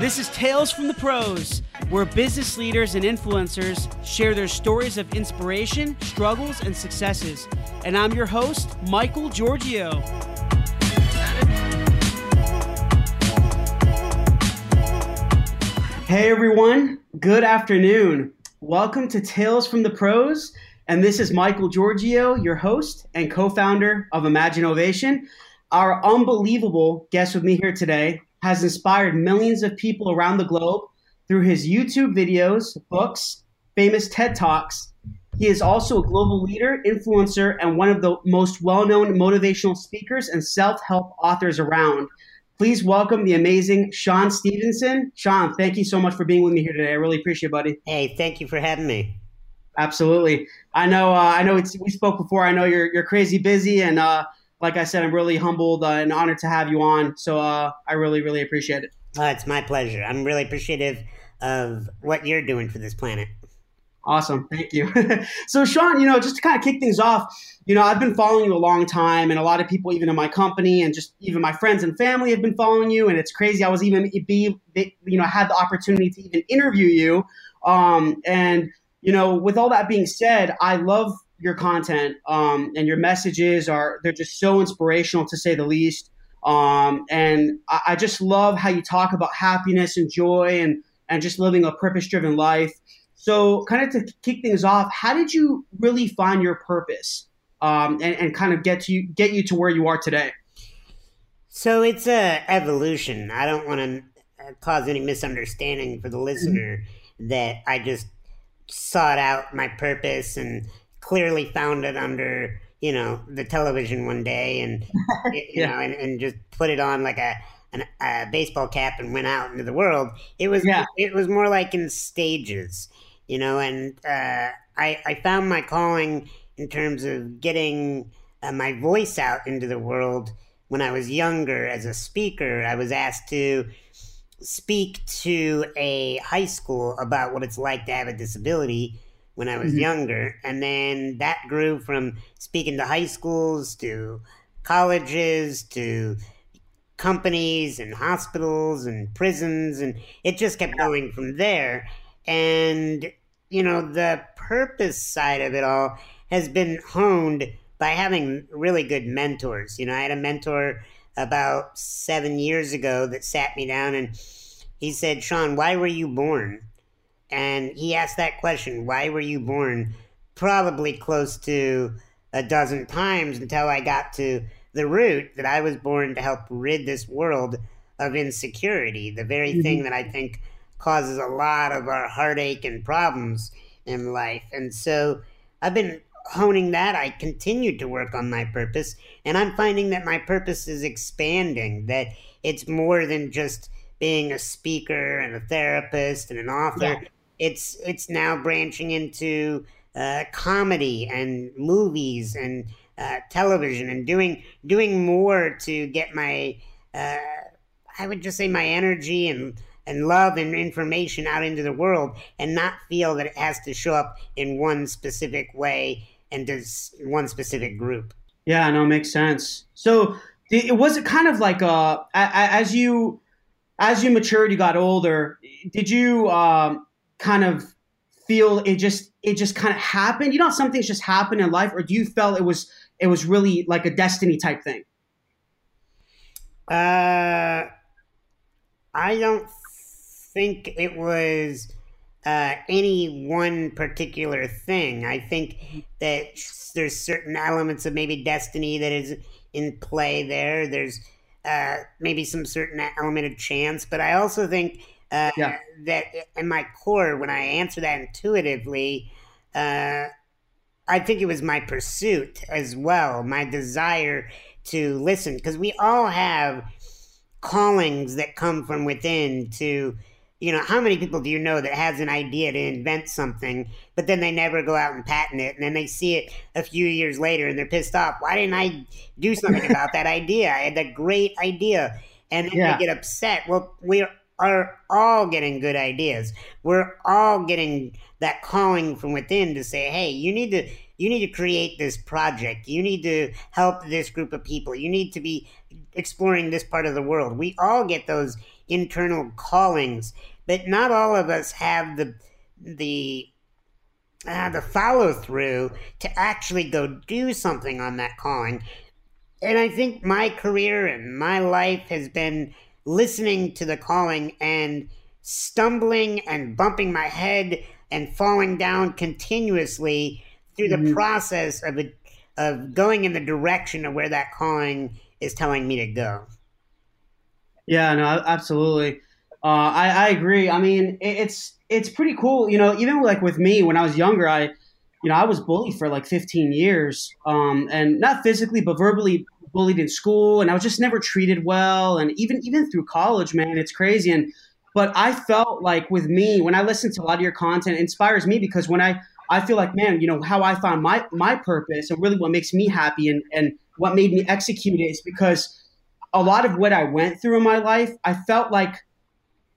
This is Tales from the Pros, where business leaders and influencers share their stories of inspiration, struggles, and successes. And I'm your host, Michael Giorgio. Hey everyone, good afternoon. Welcome to Tales from the Pros, and this is Michael Giorgio, your host and co founder of Imagine Ovation. Our unbelievable guest with me here today has inspired millions of people around the globe through his YouTube videos, books, famous TED Talks. He is also a global leader, influencer, and one of the most well known motivational speakers and self help authors around. Please welcome the amazing Sean Stephenson. Sean, thank you so much for being with me here today. I really appreciate it, buddy. Hey, thank you for having me. Absolutely. I know. Uh, I know. we spoke before. I know you're you're crazy busy, and uh, like I said, I'm really humbled uh, and honored to have you on. So uh, I really, really appreciate it. Uh, it's my pleasure. I'm really appreciative of what you're doing for this planet. Awesome. Thank you. so, Sean, you know, just to kind of kick things off, you know, I've been following you a long time, and a lot of people, even in my company and just even my friends and family, have been following you. And it's crazy. I was even be, you know, had the opportunity to even interview you. Um, and you know, with all that being said, I love your content um, and your messages are they're just so inspirational to say the least. Um, and I, I, just love how you talk about happiness and joy and and just living a purpose driven life. So, kind of to kick things off, how did you really find your purpose um, and, and kind of get to get you to where you are today? So it's a evolution. I don't want to cause any misunderstanding for the listener mm-hmm. that I just sought out my purpose and clearly found it under you know the television one day and you yeah. know and, and just put it on like a an, a baseball cap and went out into the world it was yeah. it was more like in stages you know and uh, I I found my calling in terms of getting uh, my voice out into the world when I was younger as a speaker I was asked to speak to a high school about what it's like to have a disability when I was mm-hmm. younger. And then that grew from speaking to high schools to colleges to companies and hospitals and prisons. And it just kept going from there. And, you know, the purpose side of it all has been honed by having really good mentors. You know, I had a mentor about seven years ago that sat me down and he said, Sean, why were you born? And he asked that question, why were you born? Probably close to a dozen times until I got to the root that I was born to help rid this world of insecurity, the very mm-hmm. thing that I think causes a lot of our heartache and problems in life. And so I've been honing that. I continued to work on my purpose, and I'm finding that my purpose is expanding, that it's more than just being a speaker and a therapist and an author. Yeah it's it's now branching into uh, comedy and movies and uh, television and doing doing more to get my uh, I would just say my energy and and love and information out into the world and not feel that it has to show up in one specific way and does one specific group. Yeah, no, makes sense. So it was kind of like uh as you as you matured, you got older. Did you um, kind of feel it just it just kind of happened? You know, some things just happen in life, or do you felt it was it was really like a destiny type thing? Uh, I don't think it was uh, any one particular thing. I think that there's certain elements of maybe destiny that is in play there. There's uh, maybe some certain element of chance, but I also think uh, yeah. That in my core, when I answer that intuitively, uh, I think it was my pursuit as well, my desire to listen, because we all have callings that come from within to you know how many people do you know that has an idea to invent something but then they never go out and patent it and then they see it a few years later and they're pissed off why didn't i do something about that idea i had that great idea and yeah. they get upset well we're are all getting good ideas. We're all getting that calling from within to say, "Hey, you need to you need to create this project. You need to help this group of people. You need to be exploring this part of the world. We all get those internal callings, but not all of us have the the uh, the follow through to actually go do something on that calling. And I think my career and my life has been listening to the calling and stumbling and bumping my head and falling down continuously through the mm-hmm. process of it, of going in the direction of where that calling is telling me to go. Yeah, no, absolutely. Uh, I, I agree. I mean, it, it's it's pretty cool. You know, even like with me when I was younger, I, you know, I was bullied for like 15 years, um, and not physically, but verbally bullied in school, and I was just never treated well. And even even through college, man, it's crazy. And but I felt like with me when I listen to a lot of your content, inspires me because when I I feel like, man, you know, how I found my my purpose and really what makes me happy and and what made me execute it is because a lot of what I went through in my life, I felt like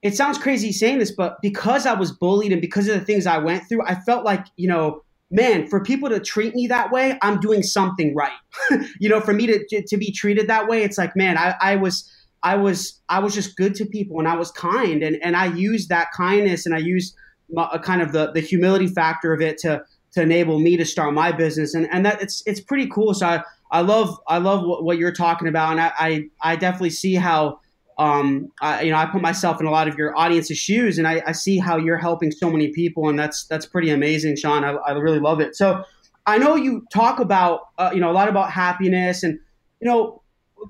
it sounds crazy saying this, but because I was bullied and because of the things I went through, I felt like, you know, man, for people to treat me that way, I'm doing something right. you know, for me to, to be treated that way, it's like, man, I, I was, I was, I was just good to people and I was kind. And, and I used that kindness and I used a uh, kind of the, the humility factor of it to, to enable me to start my business. And, and that it's, it's pretty cool. So I, I love, I love what, what you're talking about. And I, I, I definitely see how, um, I, you know, I put myself in a lot of your audience's shoes, and I, I see how you're helping so many people, and that's that's pretty amazing, Sean. I, I really love it. So, I know you talk about, uh, you know, a lot about happiness, and you know,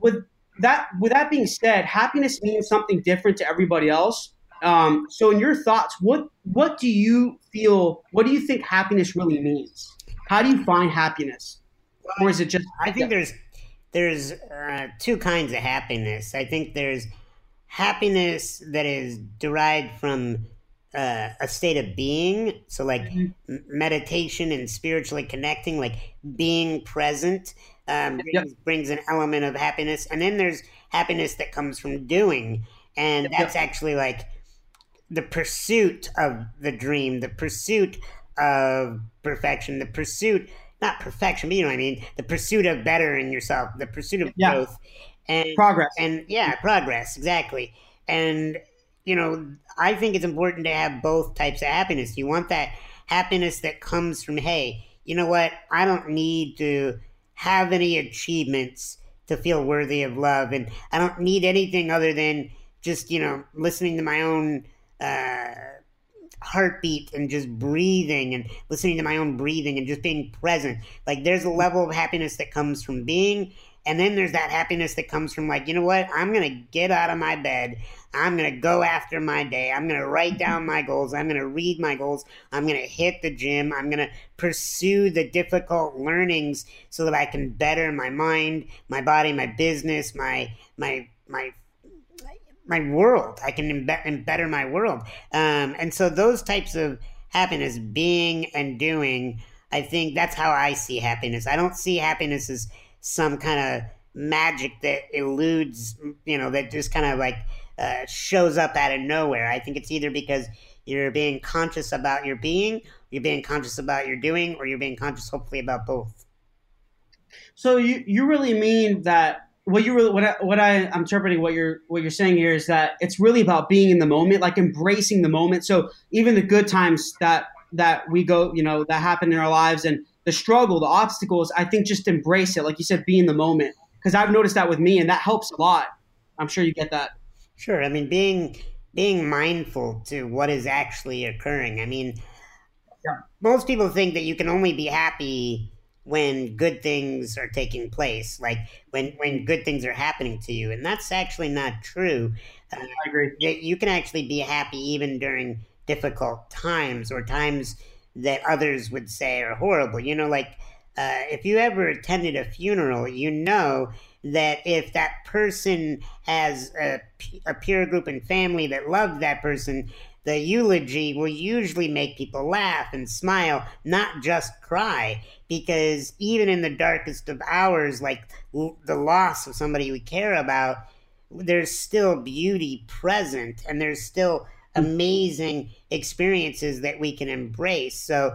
with that with that being said, happiness means something different to everybody else. Um, so, in your thoughts, what what do you feel? What do you think happiness really means? How do you find happiness, or is it just? I think there's there's uh, two kinds of happiness. I think there's happiness that is derived from uh, a state of being, so like mm-hmm. meditation and spiritually connecting, like being present, um, brings, yep. brings, an element of happiness. And then there's happiness that comes from doing, and that's actually like the pursuit of the dream, the pursuit of perfection, the pursuit not perfection, but you know what I mean. The pursuit of bettering yourself, the pursuit of yeah. growth, and progress, and yeah, progress exactly. And you know, I think it's important to have both types of happiness. You want that happiness that comes from, hey, you know what? I don't need to have any achievements to feel worthy of love, and I don't need anything other than just you know listening to my own. Heartbeat and just breathing and listening to my own breathing and just being present. Like there's a level of happiness that comes from being, and then there's that happiness that comes from like, you know what? I'm going to get out of my bed. I'm going to go after my day. I'm going to write down my goals. I'm going to read my goals. I'm going to hit the gym. I'm going to pursue the difficult learnings so that I can better my mind, my body, my business, my my my my world. I can Im- better my world. Um, and so those types of happiness, being and doing, I think that's how I see happiness. I don't see happiness as some kind of magic that eludes, you know, that just kind of like uh, shows up out of nowhere. I think it's either because you're being conscious about your being, you're being conscious about your doing, or you're being conscious, hopefully, about both. So you you really mean that what you really what I, what I I'm interpreting what you're what you're saying here is that it's really about being in the moment, like embracing the moment. So even the good times that that we go, you know, that happen in our lives and the struggle, the obstacles, I think just embrace it. Like you said, be in the moment. Because I've noticed that with me, and that helps a lot. I'm sure you get that. Sure. I mean, being being mindful to what is actually occurring. I mean, yeah. most people think that you can only be happy when good things are taking place, like when when good things are happening to you, and that's actually not true. Uh, I agree. You can actually be happy even during difficult times or times that others would say are horrible. You know, like uh, if you ever attended a funeral, you know that if that person has a, a peer group and family that loved that person, the eulogy will usually make people laugh and smile, not just cry. Because even in the darkest of hours, like the loss of somebody we care about, there's still beauty present and there's still amazing experiences that we can embrace. So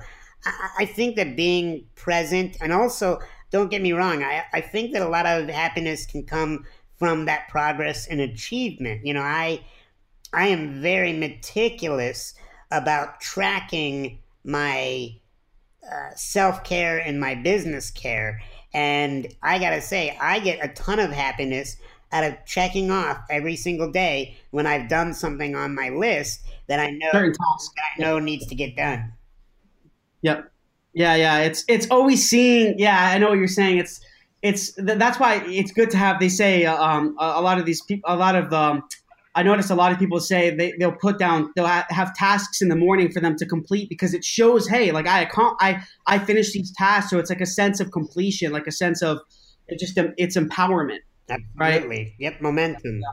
I think that being present and also, don't get me wrong, I, I think that a lot of happiness can come from that progress and achievement. You know, I I am very meticulous about tracking my uh, self care and my business care. And I gotta say, I get a ton of happiness out of checking off every single day when I've done something on my list that I know that I know needs to get done. Yep. Yeah, yeah. It's it's always seeing. Yeah, I know what you're saying. It's it's that's why it's good to have. They say uh, um, a, a lot of these people, a lot of um, I notice a lot of people say they, they'll put down they'll ha- have tasks in the morning for them to complete because it shows hey like I I I finished these tasks so it's like a sense of completion like a sense of it just it's empowerment Absolutely. right yep momentum yeah.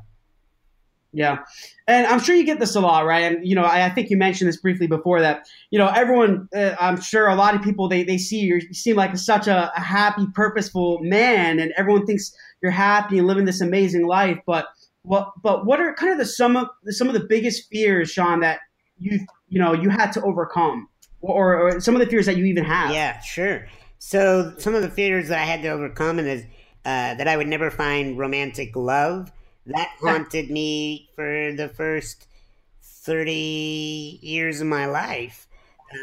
Yeah, and I'm sure you get this a lot, right? And you know, I, I think you mentioned this briefly before that. You know, everyone, uh, I'm sure a lot of people they they see you, you seem like such a, a, happy, purposeful man, and everyone thinks you're happy and living this amazing life. But what, but what are kind of the some of some of the biggest fears, Sean, that you you know you had to overcome, or, or some of the fears that you even have? Yeah, sure. So some of the fears that I had to overcome is uh, that I would never find romantic love that haunted me for the first 30 years of my life.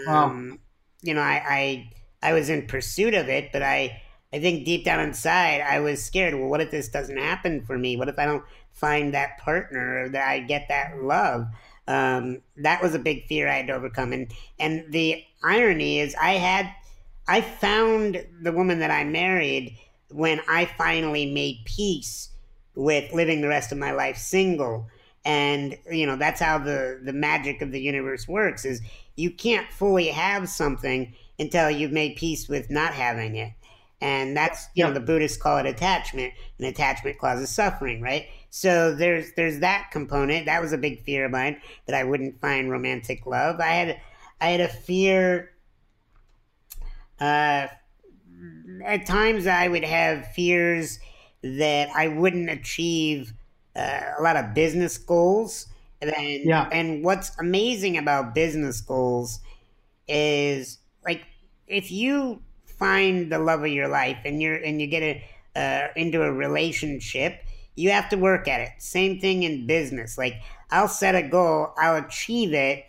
Um, wow. You know, I, I, I was in pursuit of it, but I, I think deep down inside, I was scared. Well, what if this doesn't happen for me? What if I don't find that partner or that I get that love? Um, that was a big fear I had to overcome. And, and the irony is, I had, I found the woman that I married when I finally made peace with living the rest of my life single and you know that's how the the magic of the universe works is you can't fully have something until you've made peace with not having it and that's you know the buddhists call it attachment and attachment causes suffering right so there's there's that component that was a big fear of mine that i wouldn't find romantic love i had i had a fear uh at times i would have fears that I wouldn't achieve uh, a lot of business goals. And, yeah. and what's amazing about business goals is like if you find the love of your life and you're and you get a, uh, into a relationship, you have to work at it. Same thing in business. Like I'll set a goal, I'll achieve it,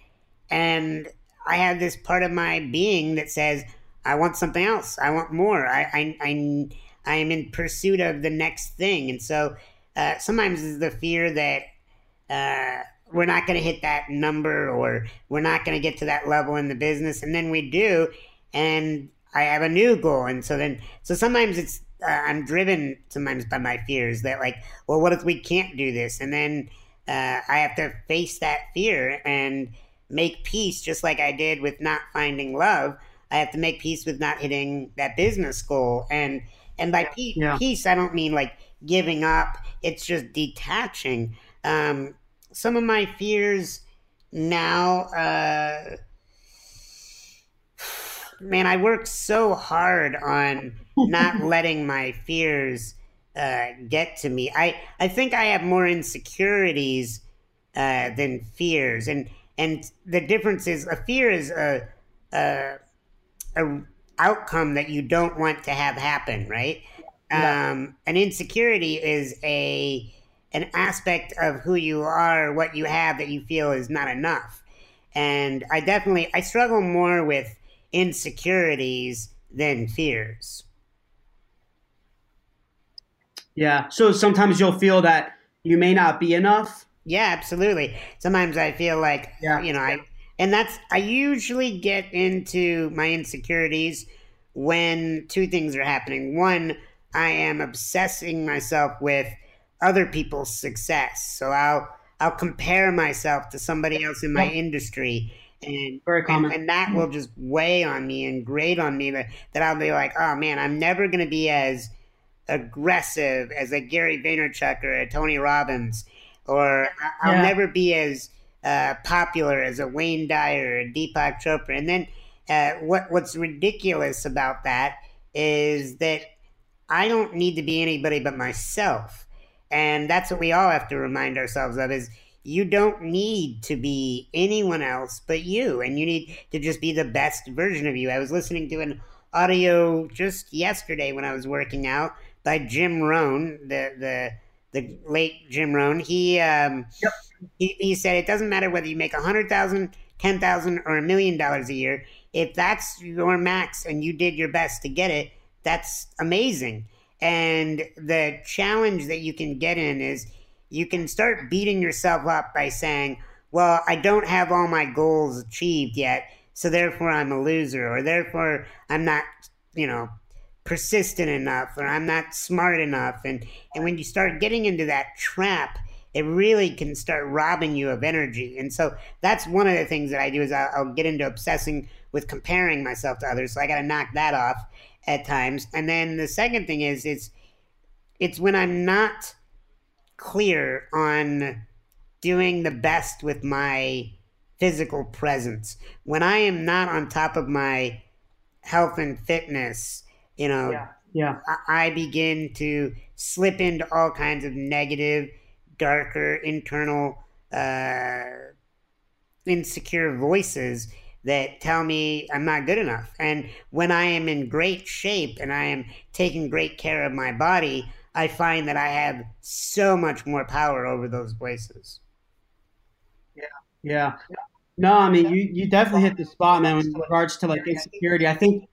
and I have this part of my being that says I want something else. I want more. I I, I I am in pursuit of the next thing. And so uh, sometimes it's the fear that uh, we're not going to hit that number or we're not going to get to that level in the business. And then we do. And I have a new goal. And so then, so sometimes it's, uh, I'm driven sometimes by my fears that, like, well, what if we can't do this? And then uh, I have to face that fear and make peace, just like I did with not finding love. I have to make peace with not hitting that business goal. And and by peace, yeah. peace, I don't mean like giving up. It's just detaching. Um, some of my fears now, uh, man, I work so hard on not letting my fears uh, get to me. I, I think I have more insecurities uh, than fears, and and the difference is a fear is a, a, a outcome that you don't want to have happen, right? Yeah. Um, an insecurity is a an aspect of who you are, what you have that you feel is not enough. And I definitely I struggle more with insecurities than fears. Yeah. So sometimes you'll feel that you may not be enough. Yeah, absolutely. Sometimes I feel like yeah. you know, I and that's, I usually get into my insecurities when two things are happening. One, I am obsessing myself with other people's success. So I'll, I'll compare myself to somebody else in my industry and, and, and that mm-hmm. will just weigh on me and grate on me that, that I'll be like, oh man, I'm never going to be as aggressive as a Gary Vaynerchuk or a Tony Robbins, or I'll yeah. never be as uh, popular as a Wayne Dyer or a Deepak Chopra. And then uh, what what's ridiculous about that is that I don't need to be anybody but myself. And that's what we all have to remind ourselves of is you don't need to be anyone else but you and you need to just be the best version of you. I was listening to an audio just yesterday when I was working out by Jim Rohn, the the the late Jim Rohn. He um, Yep. he, he said it doesn't matter whether you make a hundred thousand, ten thousand, or a million dollars a year. If that's your max and you did your best to get it, that's amazing. And the challenge that you can get in is you can start beating yourself up by saying, "Well, I don't have all my goals achieved yet, so therefore I'm a loser," or "Therefore I'm not, you know." Persistent enough or I'm not smart enough and and when you start getting into that trap it really can start robbing you of energy. And so that's one of the things that I do is I'll, I'll get into obsessing with comparing myself to others so I got to knock that off at times. And then the second thing is it's it's when I'm not clear on doing the best with my physical presence. When I am not on top of my health and fitness you know, Yeah. Yeah. I, I begin to slip into all kinds of negative, darker, internal, uh, insecure voices that tell me I'm not good enough. And when I am in great shape and I am taking great care of my body, I find that I have so much more power over those voices. Yeah. Yeah. No, I mean, you, you definitely hit the spot, man, in regards to like insecurity. I think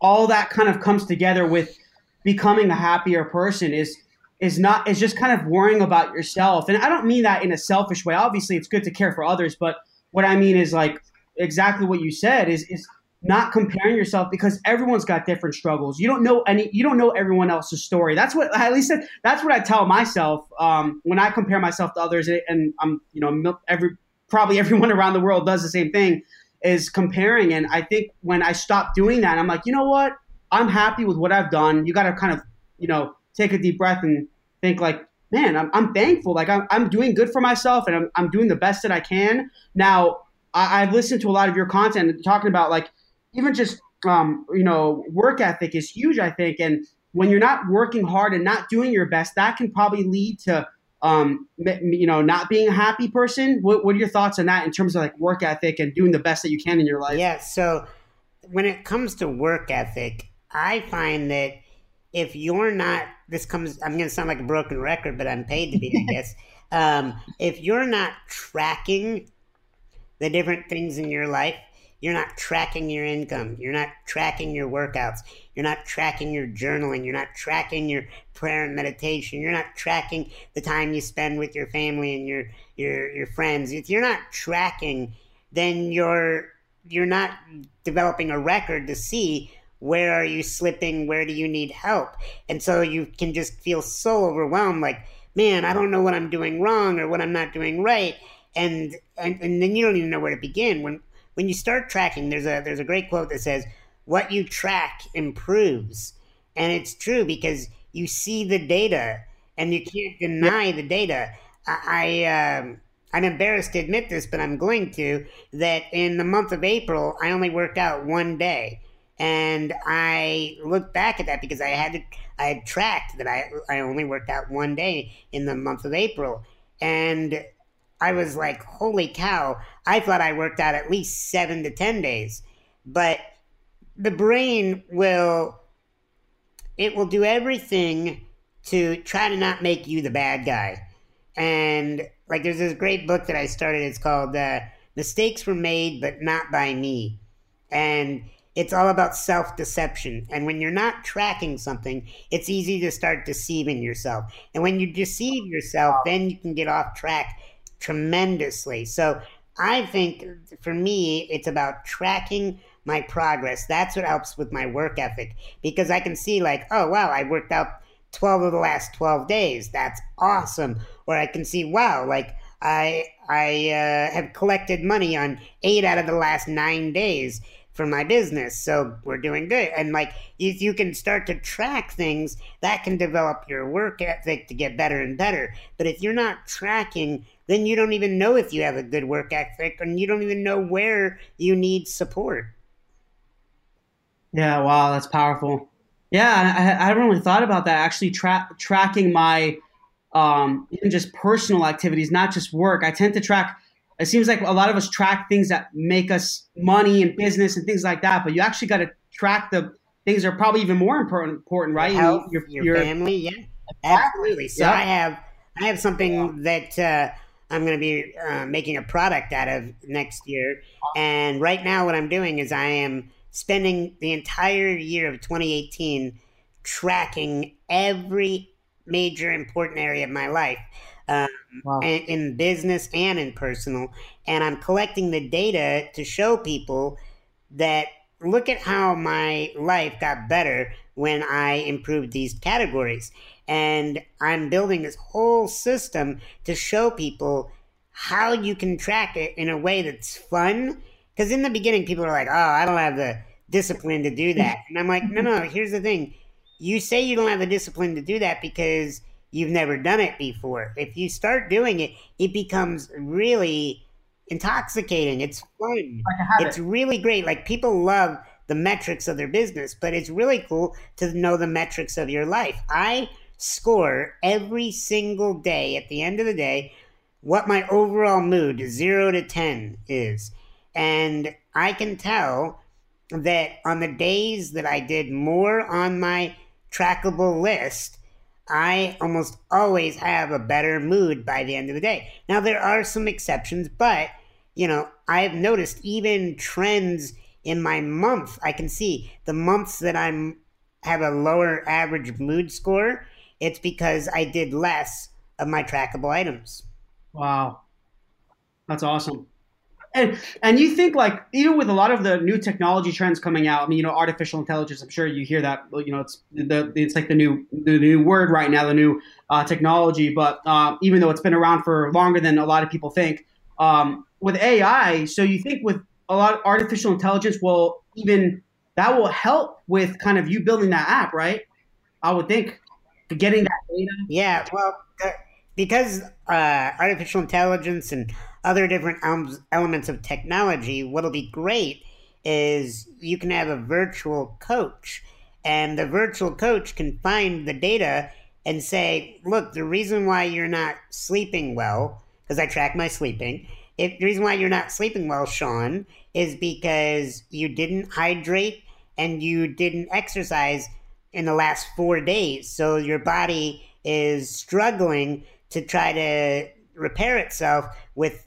all that kind of comes together with becoming a happier person is is not is just kind of worrying about yourself. And I don't mean that in a selfish way. Obviously, it's good to care for others, but what I mean is like exactly what you said is is not comparing yourself because everyone's got different struggles. You don't know any you don't know everyone else's story. That's what at least that's what I tell myself um, when I compare myself to others and I'm you know every probably everyone around the world does the same thing is comparing. And I think when I stopped doing that, I'm like, you know what? I'm happy with what I've done. You got to kind of, you know, take a deep breath and think like, man, I'm, I'm thankful. Like I'm, I'm doing good for myself and I'm, I'm doing the best that I can. Now, I, I've listened to a lot of your content talking about like even just, um, you know, work ethic is huge, I think. And when you're not working hard and not doing your best, that can probably lead to um, you know, not being a happy person. What, what are your thoughts on that in terms of like work ethic and doing the best that you can in your life? Yeah. So when it comes to work ethic, I find that if you're not, this comes, I'm going to sound like a broken record, but I'm paid to be, I guess. Um, if you're not tracking the different things in your life, you're not tracking your income. You're not tracking your workouts. You're not tracking your journaling. You're not tracking your prayer and meditation. You're not tracking the time you spend with your family and your your your friends. If you're not tracking, then you're you're not developing a record to see where are you slipping, where do you need help. And so you can just feel so overwhelmed like, man, I don't know what I'm doing wrong or what I'm not doing right. And and, and then you don't even know where to begin. When when you start tracking, there's a there's a great quote that says, "What you track improves," and it's true because you see the data and you can't deny the data. I, I um, I'm embarrassed to admit this, but I'm going to that in the month of April, I only worked out one day. And I look back at that because I had to, I had tracked that I, I only worked out one day in the month of April. And I was like, holy cow, I thought I worked out at least seven to 10 days. But the brain will, it will do everything to try to not make you the bad guy. And like, there's this great book that I started. It's called uh, Mistakes Were Made, but Not by Me. And it's all about self deception. And when you're not tracking something, it's easy to start deceiving yourself. And when you deceive yourself, then you can get off track tremendously. So I think for me, it's about tracking my progress. That's what helps with my work ethic because I can see, like, oh, wow, I worked out 12 of the last 12 days. That's awesome. Or I can see, wow, like, I, I uh, have collected money on eight out of the last nine days for my business. So we're doing good. And like if you can start to track things, that can develop your work ethic to get better and better. But if you're not tracking, then you don't even know if you have a good work ethic and you don't even know where you need support. Yeah, wow, that's powerful. Yeah, I, I haven't really thought about that. Actually, tra- tracking my um, even just personal activities, not just work. I tend to track. It seems like a lot of us track things that make us money and business and things like that. But you actually got to track the things that are probably even more important, important right? Health, your, your, your family, yeah, absolutely. So yeah. I have I have something that uh, I'm going to be uh, making a product out of next year. And right now, what I'm doing is I am spending the entire year of 2018 tracking every major important area of my life. Um, wow. in business and in personal, and I'm collecting the data to show people that look at how my life got better when I improved these categories. And I'm building this whole system to show people how you can track it in a way that's fun. Because in the beginning, people are like, oh, I don't have the discipline to do that. And I'm like, no, no, here's the thing. You say you don't have the discipline to do that because you've never done it before. If you start doing it, it becomes really intoxicating. It's fun. It's really great. Like people love the metrics of their business, but it's really cool to know the metrics of your life. I score every single day at the end of the day what my overall mood, zero to 10, is. And I can tell that on the days that I did more on my trackable list, I almost always have a better mood by the end of the day. Now, there are some exceptions, but, you know, I've noticed even trends in my month, I can see the months that I'm have a lower average mood score, it's because I did less of my trackable items. Wow. That's awesome. And and you think like even with a lot of the new technology trends coming out, I mean, you know, artificial intelligence. I'm sure you hear that. You know, it's the it's like the new the new word right now, the new uh, technology. But uh, even though it's been around for longer than a lot of people think, um, with AI, so you think with a lot of artificial intelligence will even that will help with kind of you building that app, right? I would think getting that data. Yeah, well, because uh, artificial intelligence and other different elements of technology, what'll be great is you can have a virtual coach, and the virtual coach can find the data and say, look, the reason why you're not sleeping well, because I track my sleeping, if the reason why you're not sleeping well, Sean, is because you didn't hydrate and you didn't exercise in the last four days. So your body is struggling to try to repair itself with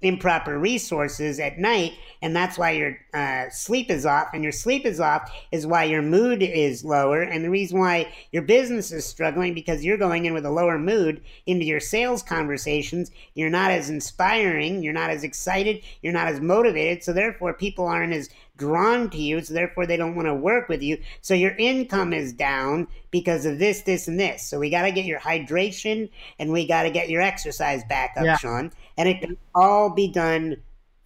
improper resources at night and that's why your uh, sleep is off. And your sleep is off is why your mood is lower. And the reason why your business is struggling because you're going in with a lower mood into your sales conversations. You're not as inspiring. You're not as excited. You're not as motivated. So therefore people aren't as drawn to you, so therefore they don't want to work with you. So your income is down because of this, this, and this. So we got to get your hydration and we got to get your exercise back up, yeah. Sean. And it can all be done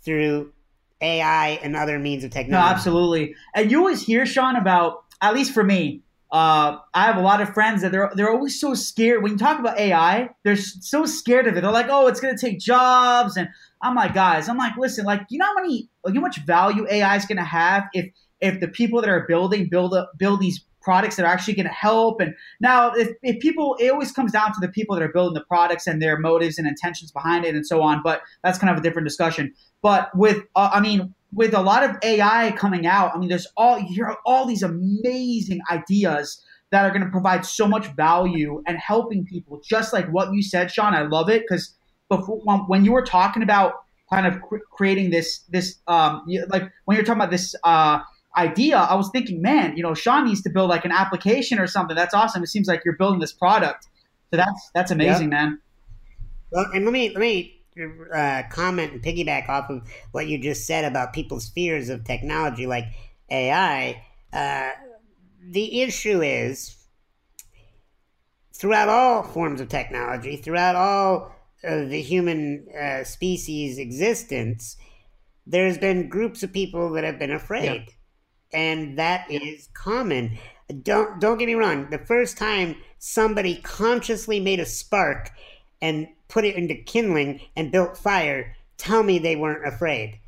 through AI and other means of technology. No, absolutely. And you always hear, Sean, about, at least for me, uh, I have a lot of friends that they're they're always so scared when you talk about AI. They're so scared of it. They're like, "Oh, it's going to take jobs," and I'm like, guys, I'm like, listen, like, you know how many, like, how much value AI is going to have if if the people that are building build up build these products that are actually going to help. And now, if, if people, it always comes down to the people that are building the products and their motives and intentions behind it and so on. But that's kind of a different discussion. But with, uh, I mean, with a lot of AI coming out, I mean, there's all you hear all these amazing ideas that are going to provide so much value and helping people. Just like what you said, Sean, I love it because before when you were talking about kind of creating this this um like when you're talking about this uh idea, I was thinking, man, you know, Sean needs to build like an application or something. That's awesome. It seems like you're building this product, so that's that's amazing, yep. man. Well, and let me let me uh, comment and piggyback off of what you just said about people's fears of technology like AI. Uh, the issue is throughout all forms of technology, throughout all of the human uh, species' existence, there's been groups of people that have been afraid, yeah. and that is common. Don't don't get me wrong. The first time somebody consciously made a spark and put it into kindling and built fire, tell me they weren't afraid.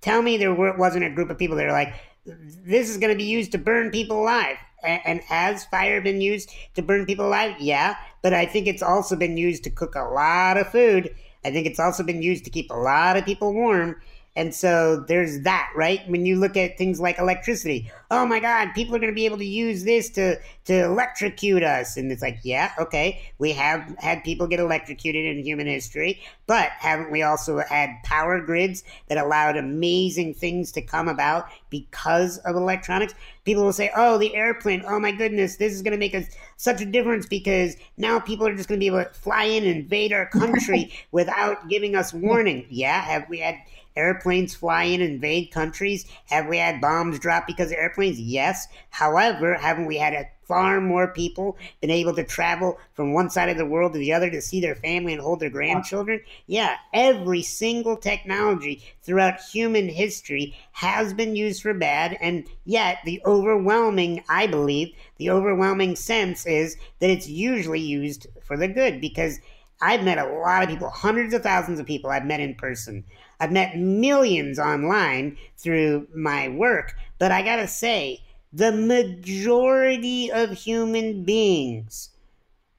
Tell me there wasn't a group of people that are like, this is going to be used to burn people alive. And has fire been used to burn people alive? Yeah, but I think it's also been used to cook a lot of food. I think it's also been used to keep a lot of people warm. And so there's that, right? When you look at things like electricity, oh my God, people are going to be able to use this to, to electrocute us. And it's like, yeah, okay, we have had people get electrocuted in human history, but haven't we also had power grids that allowed amazing things to come about because of electronics? People will say, oh, the airplane, oh my goodness, this is going to make us such a difference because now people are just going to be able to fly in and invade our country without giving us warning. Yeah, have we had airplanes fly in invade countries? Have we had bombs drop because of airplanes? Yes. However, haven't we had a far more people been able to travel from one side of the world to the other to see their family and hold their grandchildren? Yeah, every single technology throughout human history has been used for bad, and yet the overwhelming, I believe, the overwhelming sense is that it's usually used for the good because I've met a lot of people, hundreds of thousands of people I've met in person. I've met millions online through my work, but I gotta say, the majority of human beings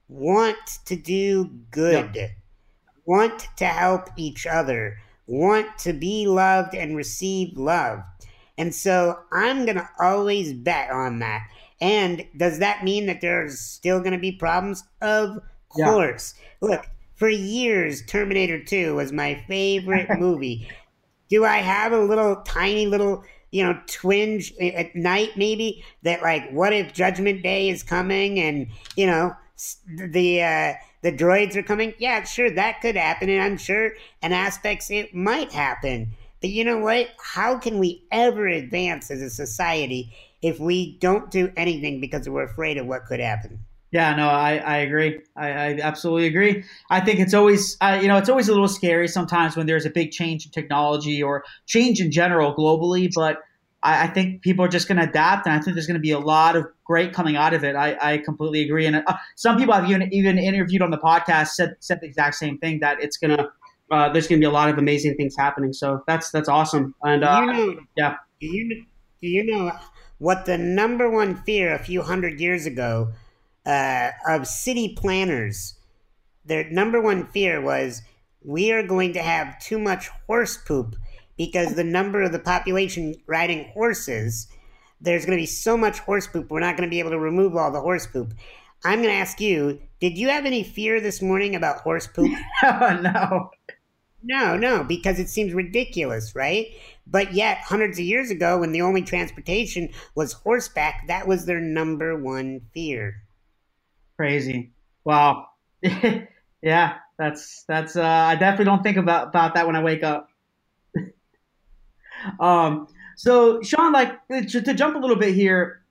want to do good, yep. want to help each other, want to be loved and receive love. And so I'm going to always bet on that. And does that mean that there's still going to be problems? Of course. Yeah. Look, for years, Terminator 2 was my favorite movie. Do I have a little tiny little, you know, twinge at night maybe that like what if Judgment Day is coming and, you know, the uh the droids are coming? Yeah, sure that could happen and I'm sure in aspects it might happen. But you know what? How can we ever advance as a society if we don't do anything because we're afraid of what could happen? Yeah, no, I, I agree. I, I absolutely agree. I think it's always, uh, you know, it's always a little scary sometimes when there's a big change in technology or change in general globally. But I, I think people are just going to adapt, and I think there's going to be a lot of great coming out of it. I, I completely agree. And uh, some people I've even, even interviewed on the podcast said said the exact same thing that it's going to uh, there's going to be a lot of amazing things happening. So that's that's awesome. And uh, you know, yeah, do you do you know what the number one fear a few hundred years ago? Uh, of city planners. Their number one fear was we are going to have too much horse poop because the number of the population riding horses, there's going to be so much horse poop, we're not going to be able to remove all the horse poop. I'm going to ask you, did you have any fear this morning about horse poop? no. No, no, because it seems ridiculous, right? But yet, hundreds of years ago, when the only transportation was horseback, that was their number one fear. Crazy. Wow. yeah, that's that's. Uh, I definitely don't think about about that when I wake up. um. So, Sean, like to, to jump a little bit here.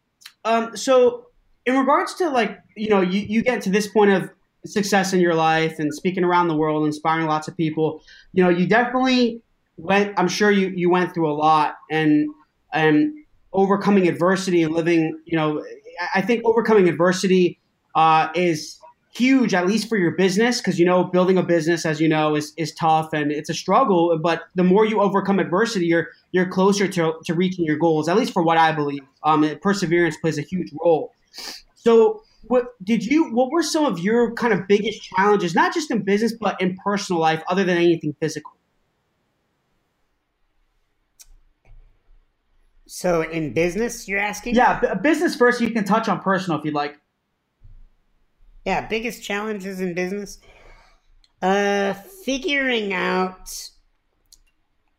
Um. So, in regards to like you know you you get to this point of success in your life and speaking around the world, inspiring lots of people. You know, you definitely went. I'm sure you you went through a lot and and overcoming adversity and living. You know, I think overcoming adversity uh, is huge, at least for your business, because you know building a business, as you know, is is tough and it's a struggle. But the more you overcome adversity, you're you're closer to, to reaching your goals. At least for what I believe, um, perseverance plays a huge role. So, what did you? What were some of your kind of biggest challenges, not just in business but in personal life, other than anything physical? So, in business, you're asking? Yeah, business first. You can touch on personal if you'd like. Yeah, biggest challenges in business. Uh, figuring out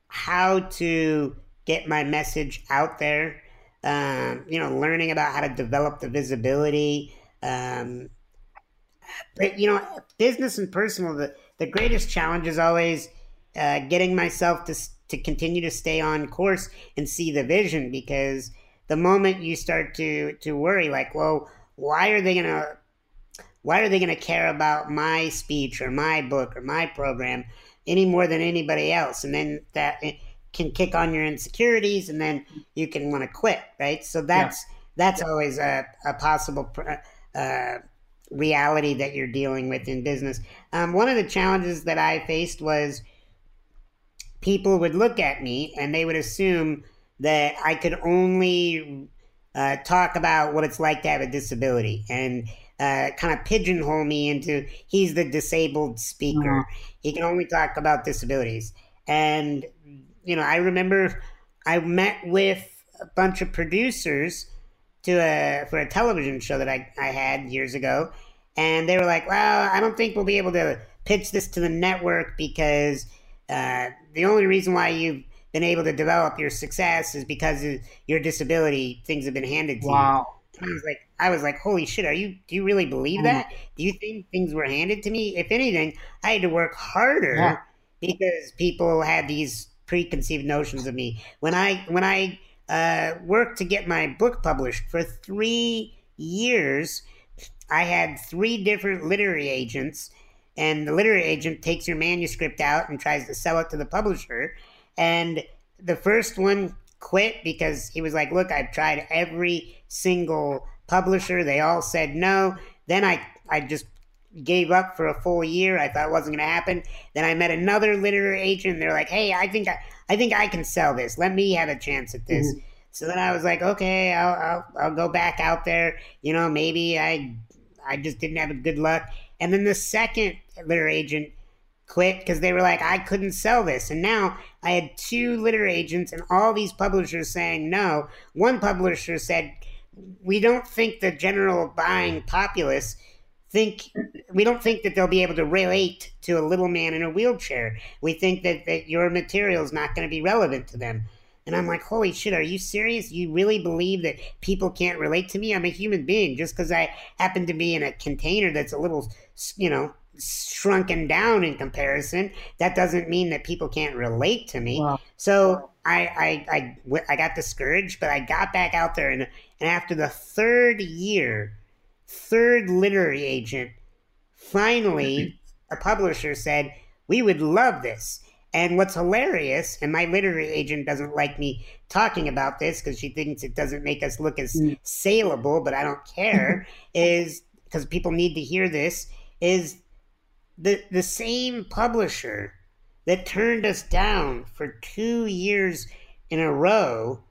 how to get my message out there. Um, you know, learning about how to develop the visibility. Um, but you know, business and personal. The the greatest challenge is always uh, getting myself to to continue to stay on course and see the vision. Because the moment you start to to worry, like, well, why are they gonna why are they going to care about my speech or my book or my program any more than anybody else? And then that can kick on your insecurities, and then you can want to quit, right? So that's yeah. that's yeah. always a, a possible. Uh, reality that you're dealing with in business. Um, one of the challenges that I faced was people would look at me and they would assume that I could only uh, talk about what it's like to have a disability. And uh, kind of pigeonhole me into he's the disabled speaker. Mm-hmm. He can only talk about disabilities. And you know, I remember I met with a bunch of producers to a for a television show that I, I had years ago, and they were like, "Well, I don't think we'll be able to pitch this to the network because uh, the only reason why you've been able to develop your success is because of your disability. Things have been handed to wow. you." I was like, I was like, "Holy shit! Are you? Do you really believe that? Do you think things were handed to me? If anything, I had to work harder Yeah. because people had these preconceived notions of me. When I when I uh, worked to get my book published for three years, I had three different literary agents, and the literary agent takes your manuscript out and tries to sell it to the publisher. And the first one quit because he was like, "Look, I've tried every single publisher; they all said no." Then I I just gave up for a full year. I thought it wasn't going to happen. Then I met another literary agent. They're like, "Hey, I think I, I think I can sell this. Let me have a chance at this." Mm-hmm. So then I was like, "Okay, I'll, I'll I'll go back out there. You know, maybe I I just didn't have a good luck." And then the second literary agent quit because they were like, "I couldn't sell this." And now I had two literary agents and all these publishers saying no. One publisher said, "We don't think the general buying populace." think we don't think that they'll be able to relate to a little man in a wheelchair. We think that, that your material is not going to be relevant to them. And I'm like, holy shit, are you serious? You really believe that people can't relate to me? I'm a human being. Just because I happen to be in a container that's a little, you know, shrunken down in comparison, that doesn't mean that people can't relate to me. Wow. So I, I, I, I got discouraged, but I got back out there. And, and after the third year, third literary agent, finally, a publisher said, We would love this. And what's hilarious, and my literary agent doesn't like me talking about this because she thinks it doesn't make us look as Mm. saleable, but I don't care, is because people need to hear this, is the the same publisher that turned us down for two years in a row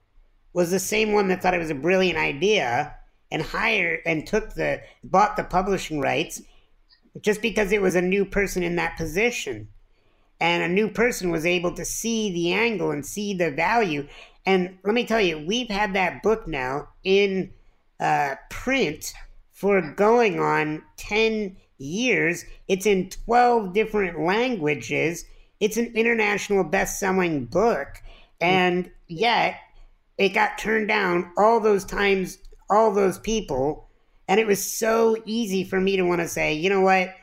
was the same one that thought it was a brilliant idea and hired and took the bought the publishing rights just because it was a new person in that position. And a new person was able to see the angle and see the value. And let me tell you we've had that book now in uh, print for going on 10 years it's in 12 different languages. It's an international best-selling book. And yet it got turned down all those times all those people. And it was so easy for me to want to say you know what?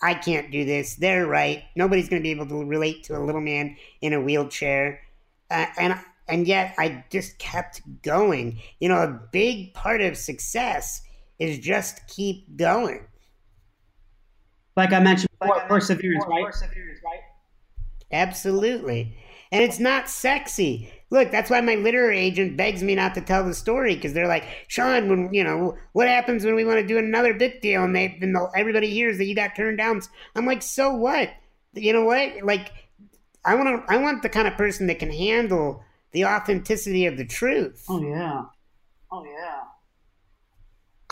I can't do this. They're right. Nobody's going to be able to relate to a little man in a wheelchair. Uh, and and yet i just kept going. You know a big part of success is just keep going Like I mentioned before, perseverance, right? Absolutely. And it's not sexy. Look, that's why my literary agent begs me not to tell the story because they're like, Sean, when you know what happens when we want to do another book deal and they and everybody hears that you got turned down. I'm like, so what? You know what? Like, I want to. I want the kind of person that can handle the authenticity of the truth. Oh yeah. Oh yeah.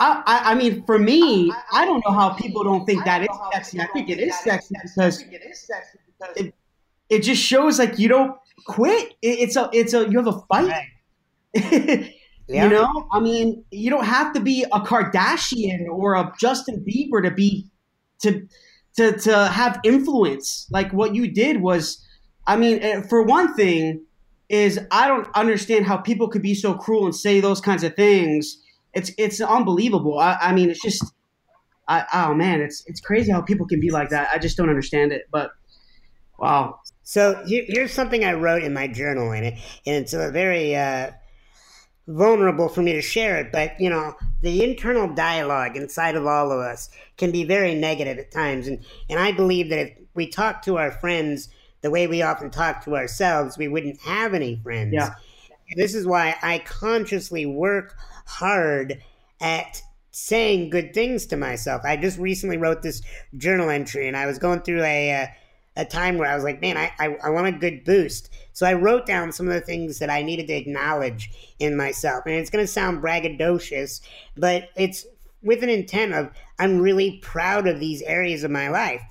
I, I, I mean, for me, I don't know how people don't think that is sexy. I think it is sexy because it, it just shows like you don't quit. It, it's a it's a you have a fight. Yeah. You know, I mean, you don't have to be a Kardashian or a Justin Bieber to be to to to have influence. Like what you did was, I mean, eh, for one thing, is I don't understand how people could be so cruel and say those kinds of things. It's it's unbelievable. I, I mean, it's just, I, oh man, it's it's crazy how people can be like that. I just don't understand it. But wow, So here, here's something I wrote in my journal, and, it, and it's a very uh, vulnerable for me to share it. But you know, the internal dialogue inside of all of us can be very negative at times, and and I believe that if we talk to our friends the way we often talk to ourselves, we wouldn't have any friends. Yeah. This is why I consciously work hard at saying good things to myself. I just recently wrote this journal entry, and I was going through a. Uh, a time where I was like, man, I, I, I want a good boost. So I wrote down some of the things that I needed to acknowledge in myself. And it's going to sound braggadocious, but it's with an intent of I'm really proud of these areas of my life.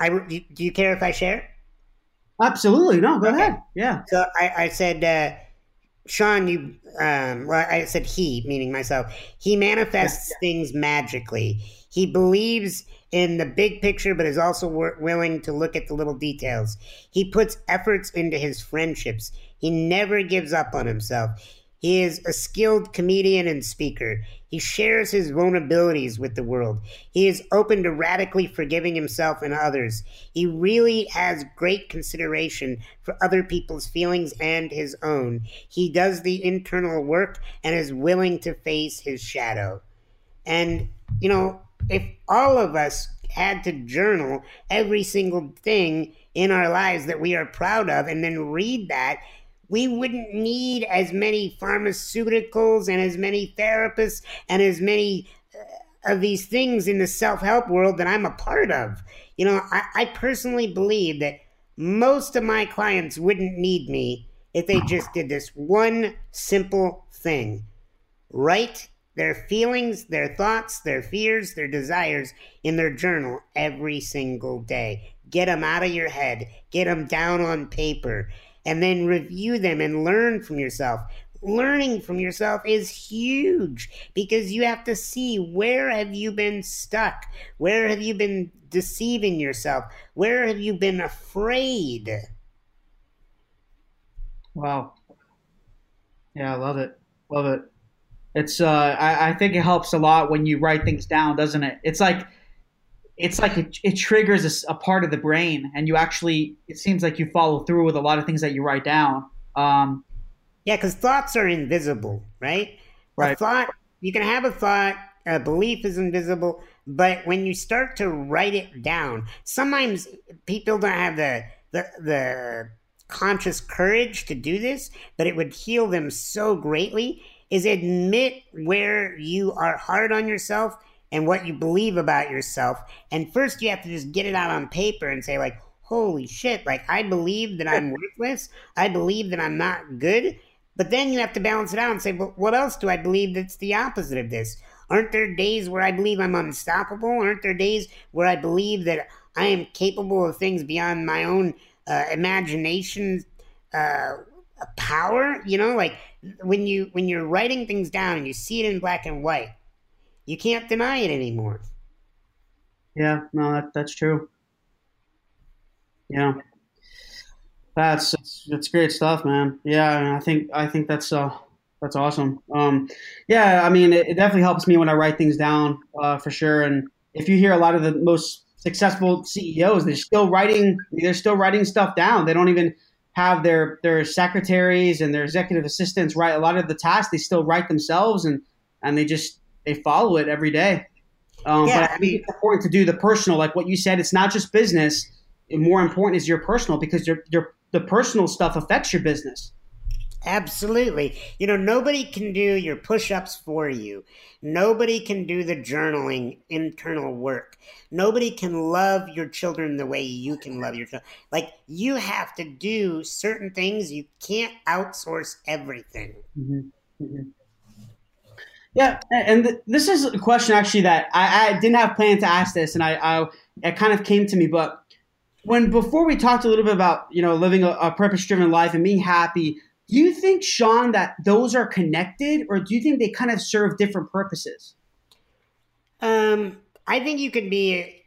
I, do you care if I share? Absolutely. No, go okay. ahead. Yeah. So I, I said, uh, Sean, you, um, well, I said he, meaning myself, he manifests yeah. things magically. He believes in the big picture, but is also w- willing to look at the little details. He puts efforts into his friendships. He never gives up on himself. He is a skilled comedian and speaker. He shares his vulnerabilities with the world. He is open to radically forgiving himself and others. He really has great consideration for other people's feelings and his own. He does the internal work and is willing to face his shadow. And, you know, if all of us had to journal every single thing in our lives that we are proud of and then read that we wouldn't need as many pharmaceuticals and as many therapists and as many uh, of these things in the self help world that I'm a part of. You know, I, I personally believe that most of my clients wouldn't need me if they just did this one simple thing write their feelings, their thoughts, their fears, their desires in their journal every single day. Get them out of your head, get them down on paper and then review them and learn from yourself. Learning from yourself is huge because you have to see where have you been stuck? Where have you been deceiving yourself? Where have you been afraid? Wow. Yeah, I love it. Love it. It's uh I, I think it helps a lot when you write things down, doesn't it? It's like it's like it, it triggers a, a, part of the brain and you actually it seems like you follow through with a lot of things that you write down. Um, yeah because thoughts are invisible right? Right. a thought you can have a thought a belief is invisible but when you start to write it down sometimes people don't have the the, the conscious courage to do this but it would heal them so greatly is admit where you are hard on yourself and what you believe about yourself. And first, you have to just get it out on paper and say, like, holy shit, like, I believe that I'm worthless. I believe that I'm not good. But then you have to balance it out and say, well, what else do I believe that's the opposite of this? Aren't there days where I believe I'm unstoppable? Aren't there days where I believe that I am capable of things beyond my own uh, imagination uh, power? You know, like when you when you're writing things down and you see it in black and white, you can't deny it anymore. Yeah, no, that, that's true. Yeah, that's that's, great stuff, man. Yeah, I think I think that's uh that's awesome. Um, yeah, I mean, it, it definitely helps me when I write things down uh, for sure. And if you hear a lot of the most successful CEOs, they're still writing they're still writing stuff down. They don't even have their their secretaries and their executive assistants write a lot of the tasks. They still write themselves and and they just they follow it every day. Um, yeah, but I think it's important to do the personal, like what you said. It's not just business. More important is your personal because your your the personal stuff affects your business. Absolutely. You know, nobody can do your push ups for you. Nobody can do the journaling internal work. Nobody can love your children the way you can love your children. Like, you have to do certain things. You can't outsource everything. Mm-hmm. Mm-hmm. Yeah, and th- this is a question actually that I, I, didn't have planned to ask this, and I, I it kind of came to me. But when before we talked a little bit about you know living a, a purpose driven life and being happy, do you think Sean that those are connected, or do you think they kind of serve different purposes? Um, I think you could be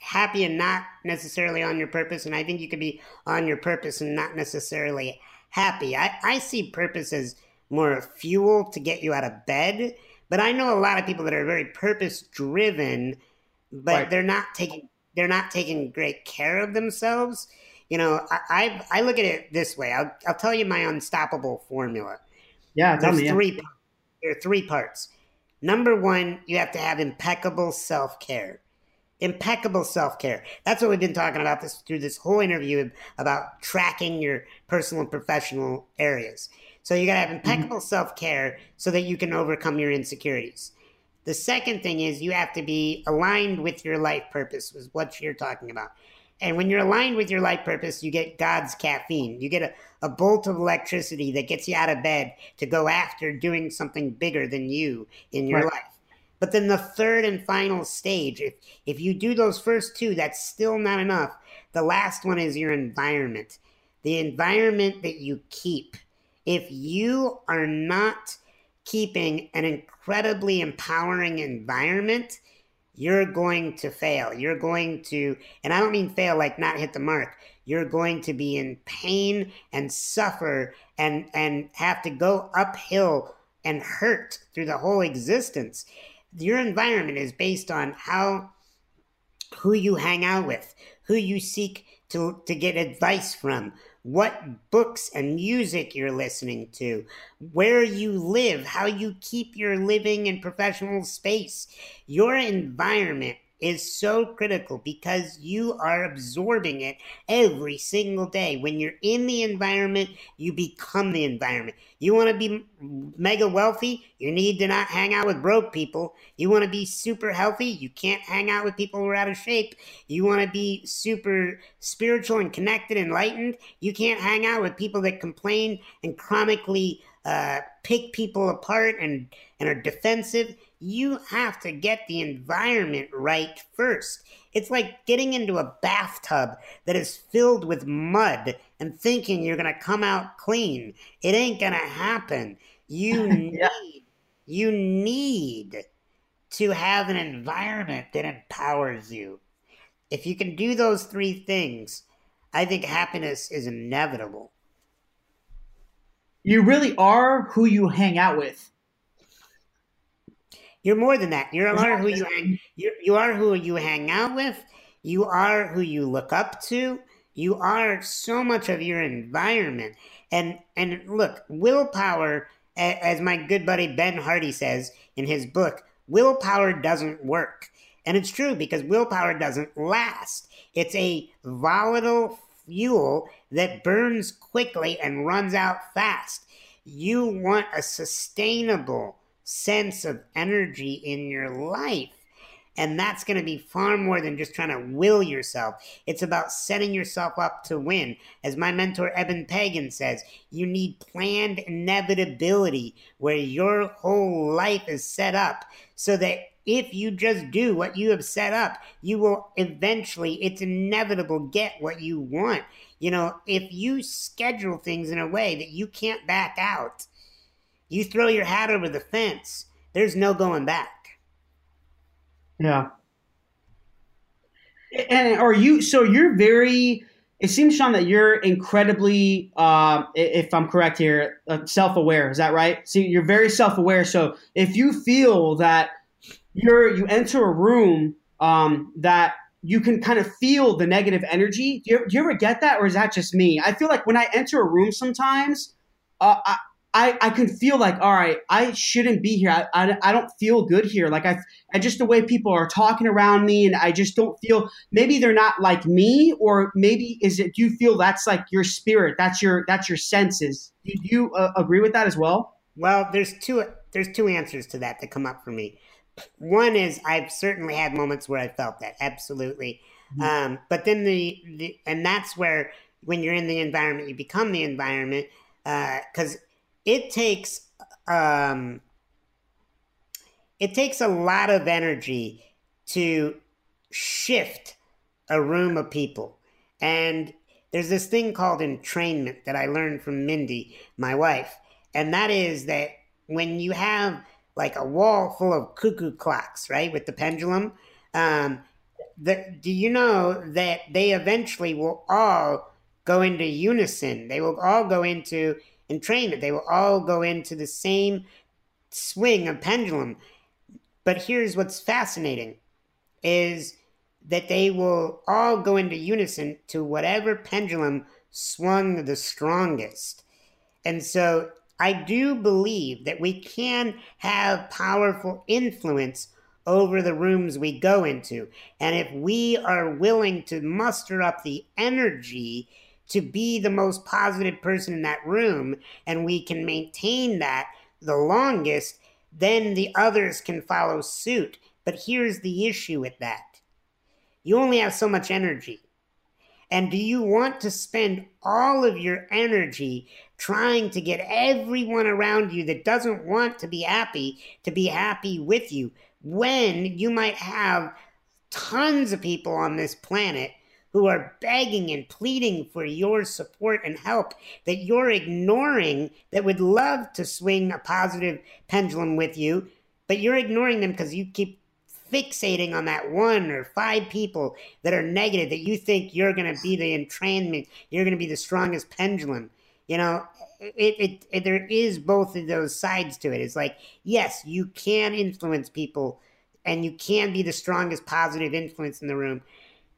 happy and not necessarily on your purpose, and I think you could be on your purpose and not necessarily happy. I, I see purpose as more fuel to get you out of bed. But I know a lot of people that are very purpose driven, but right. they're not taking they're not taking great care of themselves. You know, I, I, I look at it this way. I'll I'll tell you my unstoppable formula. Yeah, there's me, three. Yeah. There are three parts. Number one, you have to have impeccable self care. Impeccable self care. That's what we've been talking about this through this whole interview about tracking your personal and professional areas. So you got to have mm-hmm. impeccable mm-hmm. self care so that you can overcome your insecurities. The second thing is you have to be aligned with your life purpose, was what you're talking about. And when you're aligned with your life purpose, you get God's caffeine. You get a, a bolt of electricity that gets you out of bed to go after doing something bigger than you in your right. life. But then the third and final stage, if if you do those first two, that's still not enough. The last one is your environment. The environment that you keep. If you are not keeping an incredibly empowering environment, you're going to fail. You're going to, and I don't mean fail like not hit the mark. You're going to be in pain and suffer and and have to go uphill and hurt through the whole existence. Your environment is based on how who you hang out with, who you seek to to get advice from, what books and music you're listening to, where you live, how you keep your living and professional space. Your environment is so critical because you are absorbing it every single day. When you're in the environment, you become the environment. You want to be mega wealthy, you need to not hang out with broke people. You want to be super healthy, you can't hang out with people who are out of shape. You want to be super spiritual and connected, enlightened, you can't hang out with people that complain and chronically uh, pick people apart and, and are defensive you have to get the environment right first. It's like getting into a bathtub that is filled with mud and thinking you're going to come out clean. It ain't going to happen. You need you need to have an environment that empowers you. If you can do those three things, I think happiness is inevitable. You really are who you hang out with. You're more than that. You are who you hang. You you are who you hang out with. You are who you look up to. You are so much of your environment. And and look, willpower, as my good buddy Ben Hardy says in his book, willpower doesn't work. And it's true because willpower doesn't last. It's a volatile fuel that burns quickly and runs out fast. You want a sustainable sense of energy in your life. And that's going to be far more than just trying to will yourself. It's about setting yourself up to win. As my mentor Eben Pagan says, you need planned inevitability where your whole life is set up so that if you just do what you have set up, you will eventually, it's inevitable, get what you want. You know, if you schedule things in a way that you can't back out, you throw your hat over the fence, there's no going back. Yeah. And are you so you're very it seems Sean that you're incredibly uh, if I'm correct here uh, self-aware is that right See, you're very self-aware so if you feel that you're you enter a room um, that you can kind of feel the negative energy do you, do you, ever get that or is that just me I feel like when I enter a room sometimes uh, I, I, I can feel like all right i shouldn't be here. I, I, I, don't feel good here. Like I, I just the way people are talking around me and i just don't feel maybe they're not like me or maybe is it do you feel that's like your spirit? That's your that's your senses. Do you uh, agree with that as well? Well there's two there's two answers to that that come up for me. One is i've certainly had moments where i felt that absolutely. Mm-hmm. um, but then the, the and that's where when you're in the environment you become the environment because uh, it takes um, it takes a lot of energy to shift a room of people. And there's this thing called entrainment that I learned from Mindy, my wife. And that is that when you have like a wall full of cuckoo clocks, right, with the pendulum, um, the, do you know that they eventually will all go into unison? They will all go into entrainment. They will all go into the same swing of pendulum. But here's what's fascinating is that they will all go into unison to whatever pendulum swung the strongest. And so I do believe that we can have powerful influence over the rooms we go into. And if we are willing to muster up the energy to be the most positive person in that room and we can maintain that the longest, then the others can follow suit. But here's the issue with that you only have so much energy. And do you want to spend all of your energy trying to get everyone around you that doesn't want to be happy to be happy with you? when you might have tons of people on this planet who are begging and pleading for your support and help that you're ignoring that would love to swing a positive pendulum with you, but you're ignoring them because you keep fixating on that one or five people that are negative that you think you're going to be the entrainment, you're going to be the strongest pendulum. You know, it, it, it, there is both of those sides to it. It's like, yes, you can influence people and you can be the strongest positive influence in the room,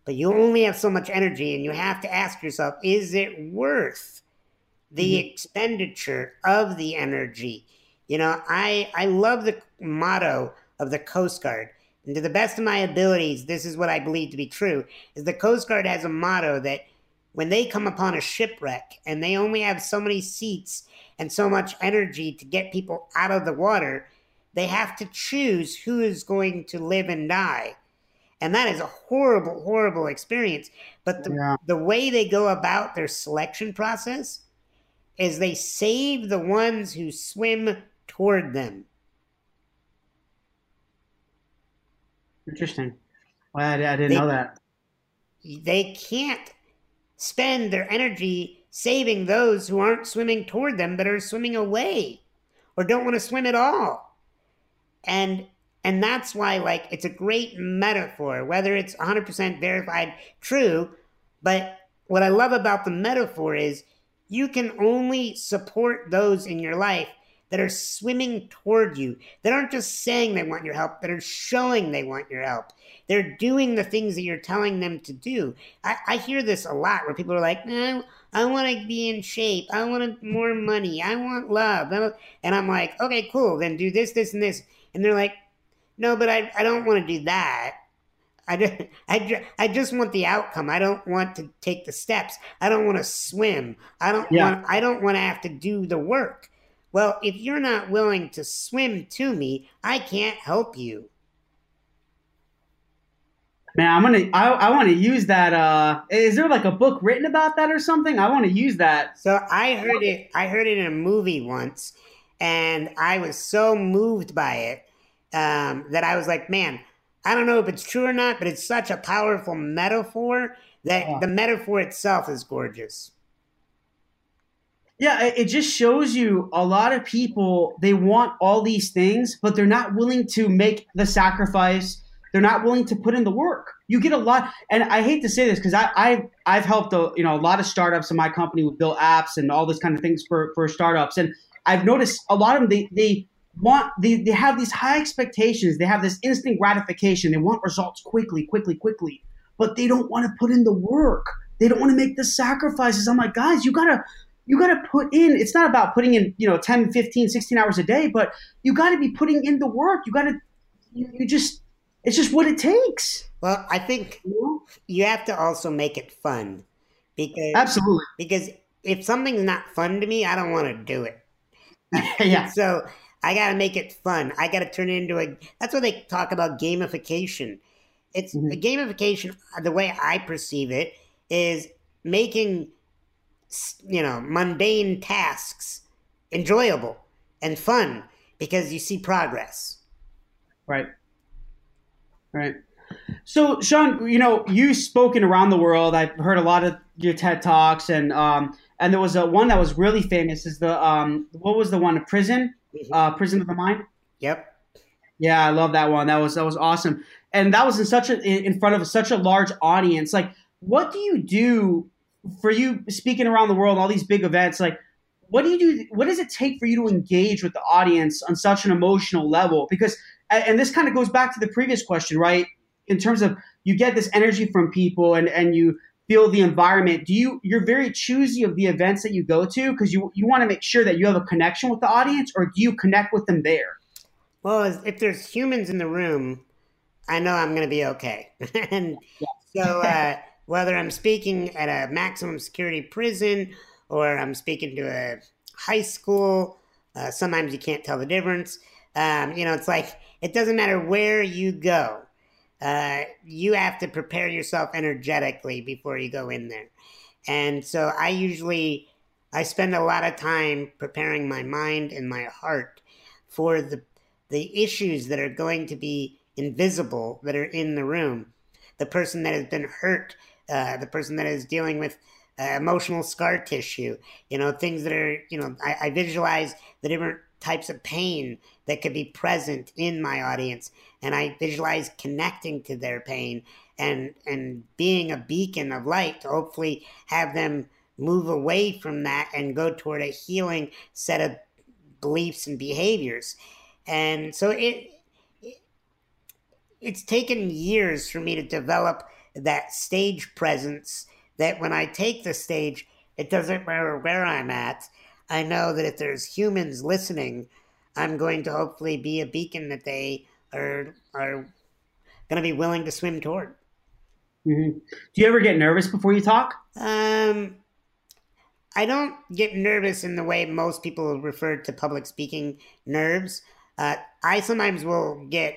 but you only have so much energy and you have to ask yourself is it worth the mm-hmm. expenditure of the energy? You know i i love the motto of the coast guard. And to the best of my abilities this is what i believe to be true is the coast guard has a motto that when they come upon a shipwreck and they only have so many seats and so much energy to get people out of the water they have to choose who is going to live and die and that is a horrible, horrible experience. But the, yeah. the way they go about their selection process is they save the ones who swim toward them. Interesting. Well, I, I didn't they, know that. They can't spend their energy saving those who aren't swimming toward them but are swimming away or don't want to swim at all. And and that's why, like, it's a great metaphor, whether it's 100% verified true. But what I love about the metaphor is you can only support those in your life that are swimming toward you, that aren't just saying they want your help, that are showing they want your help. They're doing the things that you're telling them to do. I, I hear this a lot where people are like, no, I want to be in shape. I want more money. I want love. And I'm like, okay, cool. Then do this, this, and this. And they're like, no, but I, I don't want to do that. I just, I, I just want the outcome. I don't want to take the steps. I don't want to swim. I don't yeah. want I don't want to have to do the work. Well, if you're not willing to swim to me, I can't help you. Man, I'm gonna. I, I want to use that. Uh, is there like a book written about that or something? I want to use that. So I heard it. I heard it in a movie once, and I was so moved by it um, that I was like, man, I don't know if it's true or not, but it's such a powerful metaphor that yeah. the metaphor itself is gorgeous. Yeah, it just shows you a lot of people, they want all these things, but they're not willing to make the sacrifice. They're not willing to put in the work. You get a lot, and I hate to say this because I, I I've helped a you know a lot of startups in my company with build apps and all this kind of things for for startups, and I've noticed a lot of them they they want they, they have these high expectations. They have this instant gratification. They want results quickly quickly quickly. But they don't want to put in the work. They don't want to make the sacrifices. I'm like guys you gotta you gotta put in it's not about putting in you know 10 15 16 hours a day but you gotta be putting in the work. You gotta you, you just it's just what it takes. Well i think you have to also make it fun because absolutely. because if something's not fun to me i don't want to do it. Yeah. So I got to make it fun. I got to turn it into a. That's what they talk about gamification. It's mm-hmm. gamification. The way I perceive it is making, you know, mundane tasks enjoyable and fun because you see progress. Right. Right. So, Sean, you know, you've spoken around the world. I've heard a lot of your TED talks, and um, and there was a one that was really famous. Is the um, what was the one? A prison uh, Prison of the Mind. Yep. Yeah, I love that one. That was that was awesome, and that was in such a in front of such a large audience. Like, what do you do for you speaking around the world, all these big events? Like, what do you do? What does it take for you to engage with the audience on such an emotional level? Because, and this kind of goes back to the previous question, right? In terms of you get this energy from people, and and you feel the environment. Do you you're very choosy of the events that you go to because you you want to make sure that you have a connection with the audience or do you connect with them there? Well if there's humans in the room i know i'm going to be okay. And so uh, whether i'm speaking at a maximum security prison or i'm speaking to a high school uh, sometimes you can't tell the difference. Um, you know it's like it doesn't matter where you go uh, you have to prepare yourself energetically before you go in there. And so I usually I spend a lot of time preparing my mind and my heart for the the issues that are going to be invisible that are in the room. The person that has been hurt, uh, the person that is dealing with uh, emotional scar tissue, you know, things that are, you know, I, I visualize the different types of pain that could be present in my audience. And i visualize connecting to their pain and and being a beacon of light to hopefully have them move away from that and go toward a healing set of beliefs and behaviors. And so it, it it's taken years for me to develop that stage presence that when i take the stage it doesn't matter where i'm at. I know that if there's humans listening, I'm going to hopefully be a beacon that they are are going to be willing to swim toward. Mm-hmm. Do you ever get nervous before you talk? Um, I don't get nervous in the way most people refer to public speaking nerves. Uh, I sometimes will get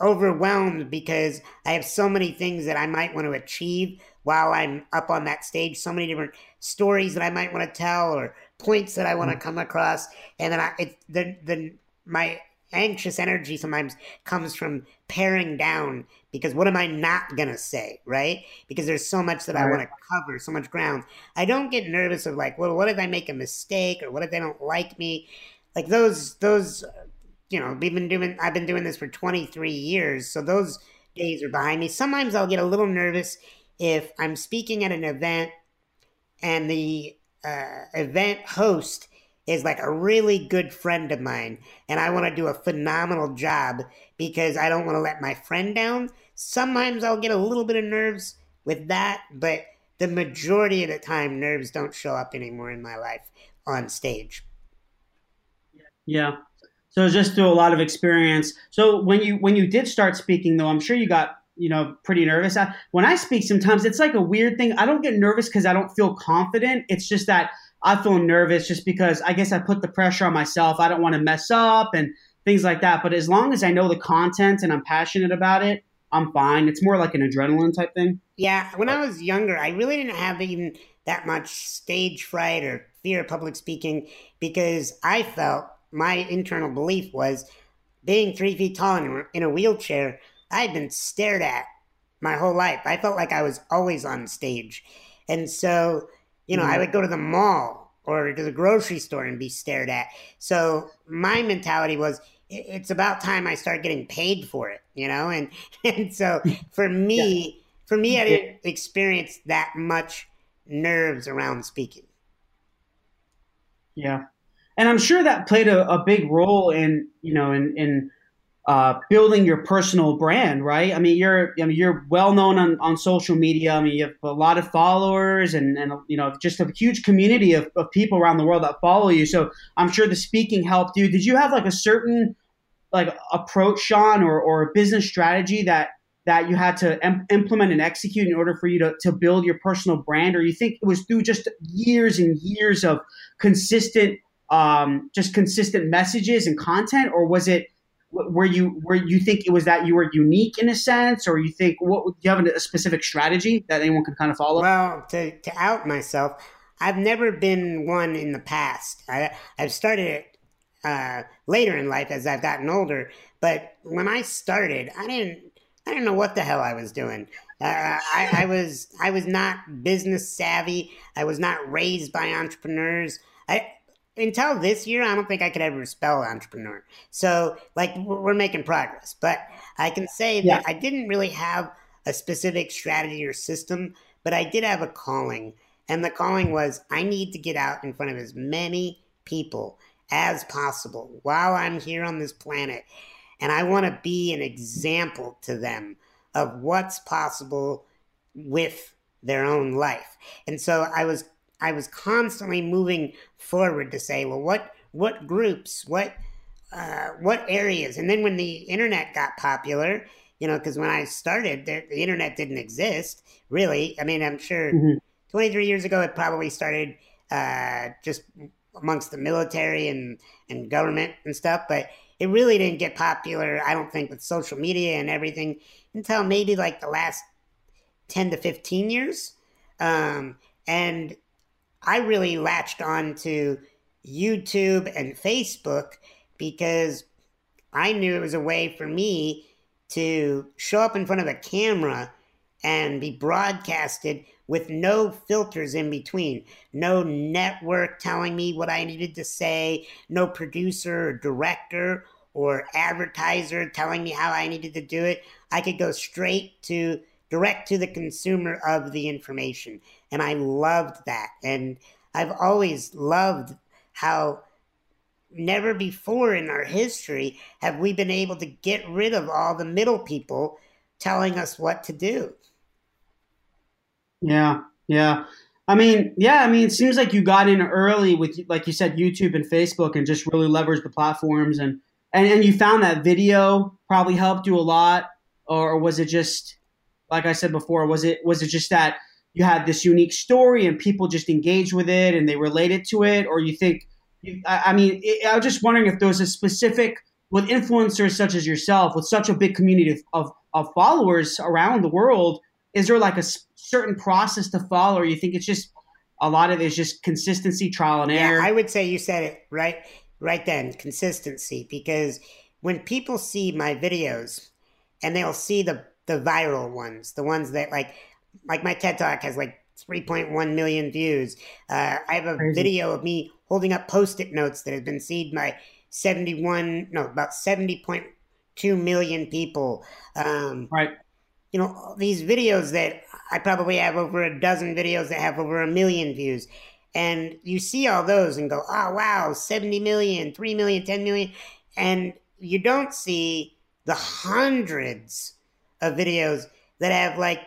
overwhelmed because I have so many things that I might want to achieve while I'm up on that stage, so many different stories that I might want to tell or points that I want to mm. come across, and then I it, the the my anxious energy sometimes comes from paring down because what am I not gonna say, right? Because there's so much that. I want to cover, so much ground. I don't get nervous of like, well, what if I make a mistake or what if they don't like me? Like those those you know, we've been doing I've been doing this for 23 years, so those days are behind me. Sometimes I'll get a little nervous if I'm speaking at an event and the uh, event host is like a really good friend of mine and I want to do a phenomenal job because I don't want to let my friend down. Sometimes I'll get a little bit of nerves with that, but the majority of the time, nerves don't show up anymore in my life on stage. Yeah. So just through a lot of experience. So when you when you did start speaking, though, I'm sure you got you know pretty nervous. When I speak, sometimes it's like a weird thing. I don't get nervous because I don't feel confident. It's just that I feel nervous just because I guess I put the pressure on myself. I don't want to mess up and things like that. But as long as I know the content and I'm passionate about it, I'm fine. It's more like an adrenaline type thing. Yeah, when I was younger, I really didn't have even that much stage fright or fear of public speaking because I felt my internal belief was being three feet tall in a wheelchair I had been stared at my whole life. I felt like I was always on stage. And so, you know, mm-hmm. I would go to the mall or to the grocery store and be stared at. So my mentality was it's about time I start getting paid for it, you know? And and so for me, yeah. for me I didn't experience that much nerves around speaking. Yeah. And I'm sure that played a, a big role in, you know, in in uh, building your personal brand, right? I mean, you're I mean, you're well known on, on social media. I mean, you have a lot of followers and, and you know just a huge community of, of people around the world that follow you. So I'm sure the speaking helped you. Did you have like a certain like approach, Sean, or, or a business strategy that that you had to em- implement and execute in order for you to, to build your personal brand, or you think it was through just years and years of consistent, um, just consistent messages and content, or was it where you where you think it was that you were unique in a sense, or you think what do you have a specific strategy that anyone can kind of follow? Well, to to out myself, I've never been one in the past. I I've started it uh, later in life as I've gotten older, but when I started, I didn't I didn't know what the hell I was doing. Uh, I, I was I was not business savvy. I was not raised by entrepreneurs. I until this year, I don't think I could ever spell entrepreneur. So, like, we're making progress. But I can say yeah. that I didn't really have a specific strategy or system, but I did have a calling. And the calling was I need to get out in front of as many people as possible while I'm here on this planet. And I want to be an example to them of what's possible with their own life. And so I was I was constantly moving forward to say, well, what what groups, what uh, what areas, and then when the internet got popular, you know, because when I started, the, the, internet didn't exist really. I mean, I'm sure mm-hmm. 23 years ago it probably started uh, just amongst the military and and government and stuff, but it really didn't get popular. I don't think with social media and everything until maybe like the last 10 to 15 years. Um, and I really latched on to YouTube and Facebook because I knew it was a way for me to show up in front of a camera and be broadcasted with no filters in between. No network telling me what I needed to say, no producer or director or advertiser telling me how I needed to do it. I could go straight to direct to the consumer of the information. And I loved that. And I've always loved how never before in our history have we been able to get rid of all the middle people telling us what to do. Yeah, yeah. I mean, yeah, I mean, it seems like you got in early with, like you said, YouTube and Facebook and just really leveraged the platforms and, and, and you found that video probably helped you a lot or was it just like I said before was it was it just that you had this unique story and people just engaged with it and they related to it or you think I mean, I was just wondering if there was a specific with influencers such as yourself, with such a big community of, of, of followers around the world, is there like a certain process to follow, or you think it's just a lot of it is just consistency, trial and error? Yeah, I would say you said it right, right then, consistency. Because when people see my videos, and they'll see the the viral ones, the ones that like, like my TED Talk has like 3.1 million views. Uh, I have a Crazy. video of me holding up post-it notes that have been seen by 71 no about 70.2 million people um, right you know these videos that i probably have over a dozen videos that have over a million views and you see all those and go oh wow 70 million 3 million 10 million and you don't see the hundreds of videos that have like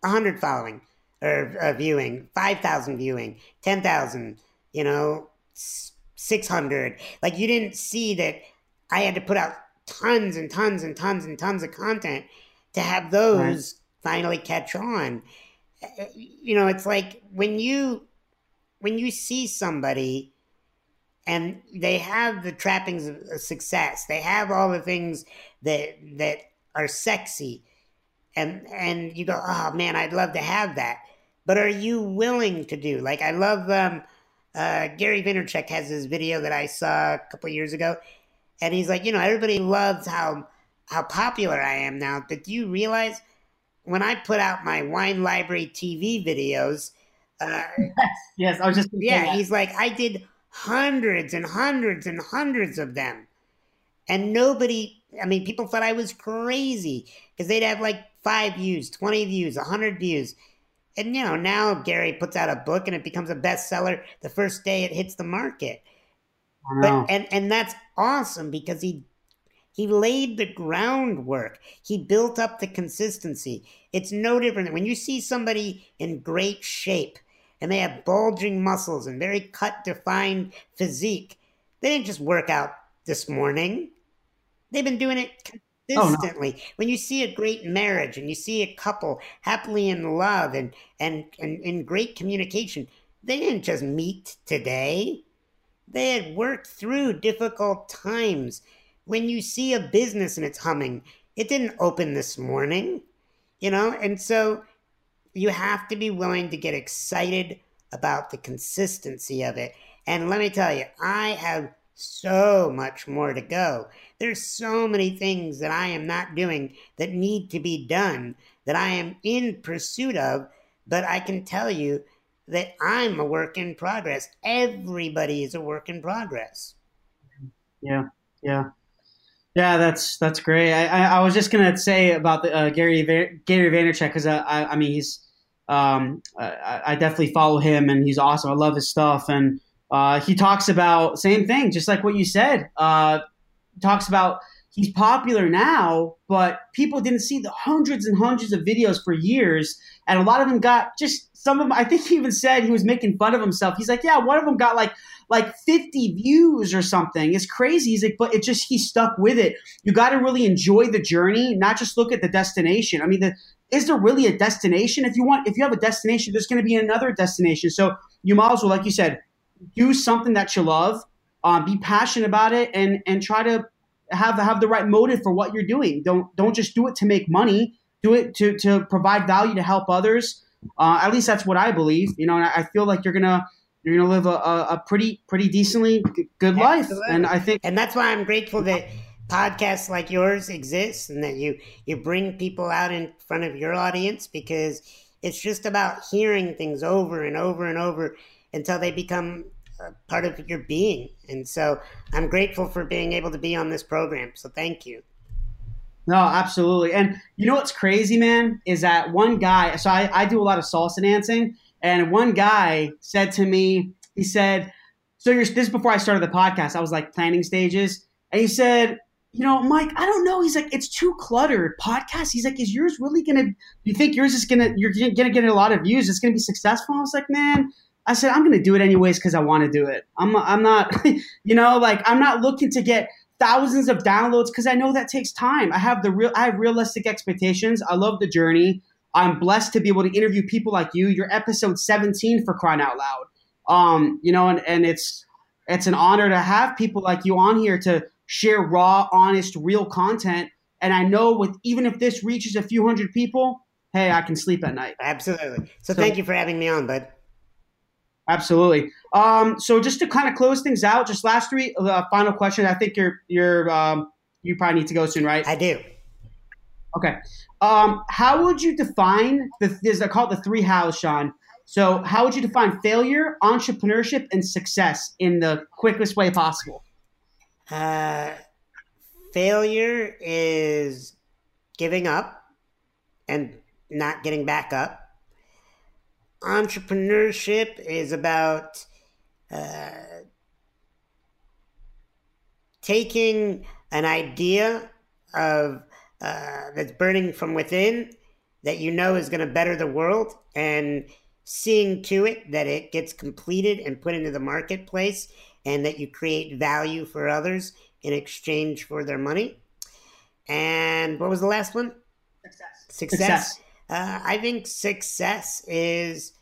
100 following or uh, viewing 5000 viewing 10000 you know 600. Like you didn't see that I had to put out tons and tons and tons and tons of content to have those right. finally catch on. You know, it's like when you when you see somebody and they have the trappings of success, they have all the things that that are sexy, and and you go, oh man, I'd love to have that. But are you willing to do? Like I love um uh, Gary Vaynerchuk has this video that I saw a couple years ago, and he's like, you know, everybody loves how how popular I am now, but do you realize when I put out my Wine Library TV videos? Uh, yes, yes, I was just yeah. He's like, I did hundreds and hundreds and hundreds of them, and nobody. I mean, people thought I was crazy because they'd have like five views, twenty views, hundred views and you know, now Gary puts out a book and it becomes a bestseller the first day it hits the market. But and and that's awesome because he he laid the groundwork. He built up the consistency. It's no different when you see somebody in great shape and they have bulging muscles and very cut defined physique. They didn't just work out this morning. They've been doing it consistently. Oh, no. When you see a great marriage and you see a couple happily in love and, and, and in great communication, they didn't just meet today. They had worked through difficult times. When you see a business and it's humming, it didn't open this morning, you know? And so you have to be willing to get excited about the consistency of it. And let me tell you, I have so much more to go. There's so many things that I am not doing that need to be done that I am in pursuit of, but I can tell you that I'm a work in progress. Everybody is a work in progress. Yeah, yeah. Yeah, that's that's great. I, I, I was just gonna say about the uh, Gary Gary Vaynerchuk because I, I, I mean he's um I, I definitely follow him and he's awesome. I love his stuff and uh, he talks about same thing, just like what you said. Uh, talks about he's popular now, but people didn't see the hundreds and hundreds of videos for years, and a lot of them got just some of them. I think he even said he was making fun of himself. He's like, yeah, one of them got like like 50 views or something. It's crazy. He's like, but it just he stuck with it. You got to really enjoy the journey, not just look at the destination. I mean, the, is there really a destination? If you want, if you have a destination, there's going to be another destination. So you might as well, like you said, do something that you love, um, be passionate about it, and and try to have have the right motive for what you're doing. Don't don't just do it to make money. Do it to to provide value to help others. Uh, at least that's what I believe. You know, and I feel like you're gonna you're gonna live a, a, pretty pretty decently good life. Absolutely. And I think, and that's why I'm grateful that podcasts like yours exist and that you you bring people out in front of your audience because it's just about hearing things over and over and over until they become uh, part of your being. And so I'm grateful for being able to be on this program. So thank you. No, absolutely. And you know what's crazy, man, is that one guy, so I, I do a lot of salsa dancing, and one guy said to me, he said, so this is before I started the podcast, I was like planning stages, and he said, you know, Mike, I don't know. He's like, it's too cluttered. Podcast. He's like, is yours really gonna? You think yours is gonna? You're gonna get a lot of views. It's gonna be successful. I was like, man, I said I'm gonna do it anyways because I want to do it. I'm I'm not, you know, like I'm not looking to get thousands of downloads because I know that takes time. I have the real I have realistic expectations. I love the journey. I'm blessed to be able to interview people like you. You're episode 17 for crying out loud. Um, you know, and, and it's it's an honor to have people like you on here to share raw, honest, real content. And I know with even if this reaches a few hundred people, hey, I can sleep at night. Absolutely. So, so thank you for having me on, bud. Absolutely. Um, so just to kind of close things out, just last three, uh, final question. I think you're you're um, you probably need to go soon, right? I do. Okay. Um, how would you define the? There's I call it the three hows, Sean. So how would you define failure, entrepreneurship, and success in the quickest way possible? Uh, failure is giving up and not getting back up entrepreneurship is about uh, taking an idea of uh, that's burning from within that you know is going to better the world and seeing to it that it gets completed and put into the marketplace and that you create value for others in exchange for their money. And what was the last one? Success. Success. Success. Uh, I think success is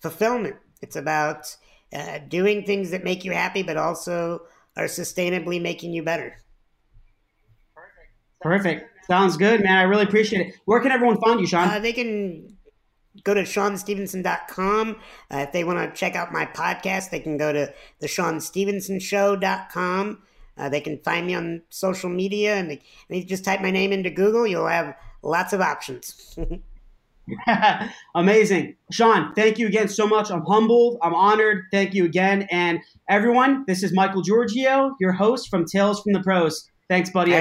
fulfillment. It's about uh, doing things that make you happy, but also are sustainably making you better. Perfect. Perfect. Sounds good, man. I really appreciate it. Where can everyone find you, Sean? Uh, they can go to seanstephenson.com. Uh, if they want to check out my podcast, they can go to the seanstephensonshow.com. Uh, they can find me on social media and they, they just type my name into Google. You'll have lots of options. Amazing. Sean, thank you again so much. I'm humbled. I'm honored. Thank you again. And everyone, this is Michael Giorgio, your host from Tales from the Pros. Thanks, buddy.